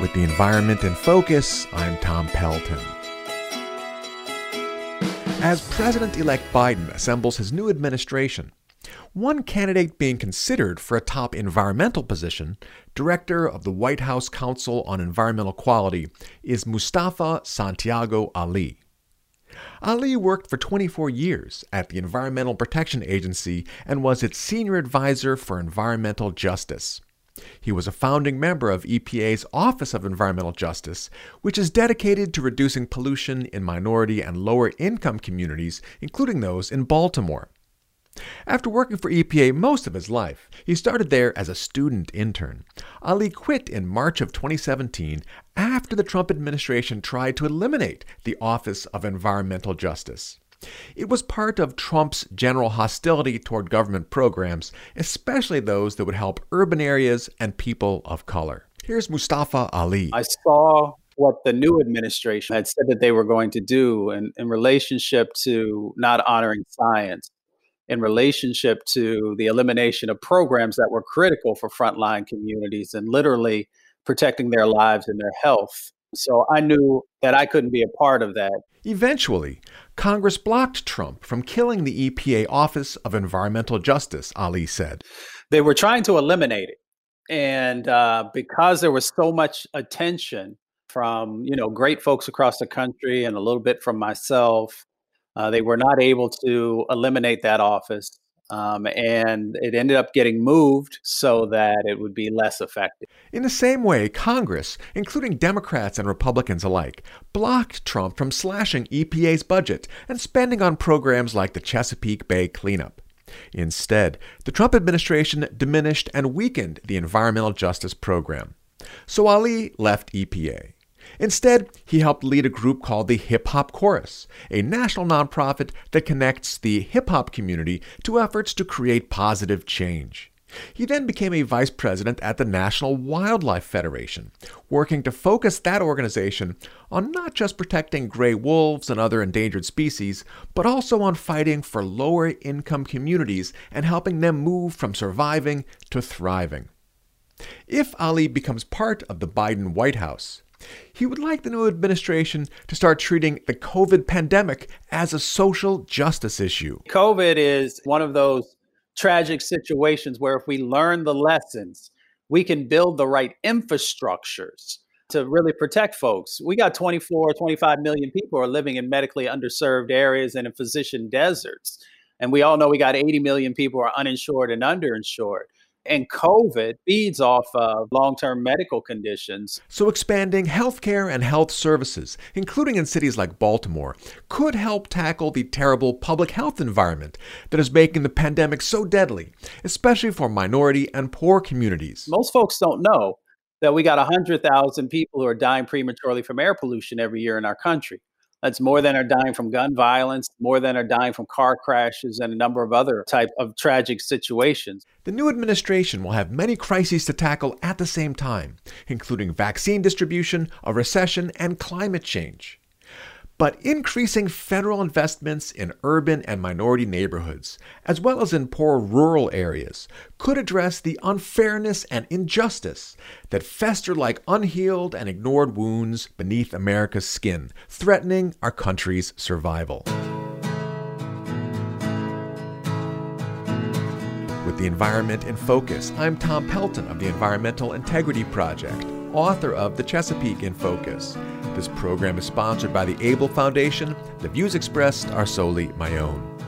With the environment in focus, I'm Tom Pelton. As President elect Biden assembles his new administration, one candidate being considered for a top environmental position, director of the White House Council on Environmental Quality, is Mustafa Santiago Ali. Ali worked for 24 years at the Environmental Protection Agency and was its senior advisor for environmental justice. He was a founding member of EPA's Office of Environmental Justice, which is dedicated to reducing pollution in minority and lower income communities, including those in Baltimore. After working for EPA most of his life, he started there as a student intern. Ali quit in March of 2017 after the Trump administration tried to eliminate the Office of Environmental Justice. It was part of Trump's general hostility toward government programs, especially those that would help urban areas and people of color. Here's Mustafa Ali. I saw what the new administration had said that they were going to do in, in relationship to not honoring science, in relationship to the elimination of programs that were critical for frontline communities and literally protecting their lives and their health. So I knew that I couldn't be a part of that. Eventually, Congress blocked Trump from killing the EPA Office of Environmental Justice, Ali said. They were trying to eliminate it. And uh, because there was so much attention from, you know, great folks across the country and a little bit from myself, uh, they were not able to eliminate that office. Um, and it ended up getting moved so that it would be less effective. In the same way, Congress, including Democrats and Republicans alike, blocked Trump from slashing EPA's budget and spending on programs like the Chesapeake Bay cleanup. Instead, the Trump administration diminished and weakened the environmental justice program. So Ali left EPA. Instead, he helped lead a group called the Hip Hop Caucus, a national nonprofit that connects the hip hop community to efforts to create positive change. He then became a vice president at the National Wildlife Federation, working to focus that organization on not just protecting gray wolves and other endangered species, but also on fighting for lower income communities and helping them move from surviving to thriving. If Ali becomes part of the Biden White House, he would like the new administration to start treating the COVID pandemic as a social justice issue. COVID is one of those tragic situations where if we learn the lessons, we can build the right infrastructures to really protect folks. We got 24, 25 million people are living in medically underserved areas and in physician deserts. And we all know we got 80 million people are uninsured and underinsured. And COVID feeds off of long term medical conditions. So, expanding healthcare and health services, including in cities like Baltimore, could help tackle the terrible public health environment that is making the pandemic so deadly, especially for minority and poor communities. Most folks don't know that we got 100,000 people who are dying prematurely from air pollution every year in our country. That's more than are dying from gun violence, more than are dying from car crashes, and a number of other type of tragic situations. The new administration will have many crises to tackle at the same time, including vaccine distribution, a recession, and climate change but increasing federal investments in urban and minority neighborhoods, as well as in poor rural areas, could address the unfairness and injustice that fester like unhealed and ignored wounds beneath America's skin, threatening our country's survival. With the environment in focus, I'm Tom Pelton of the Environmental Integrity Project, author of The Chesapeake in Focus. This program is sponsored by the Abell Foundation. The views expressed are solely my own.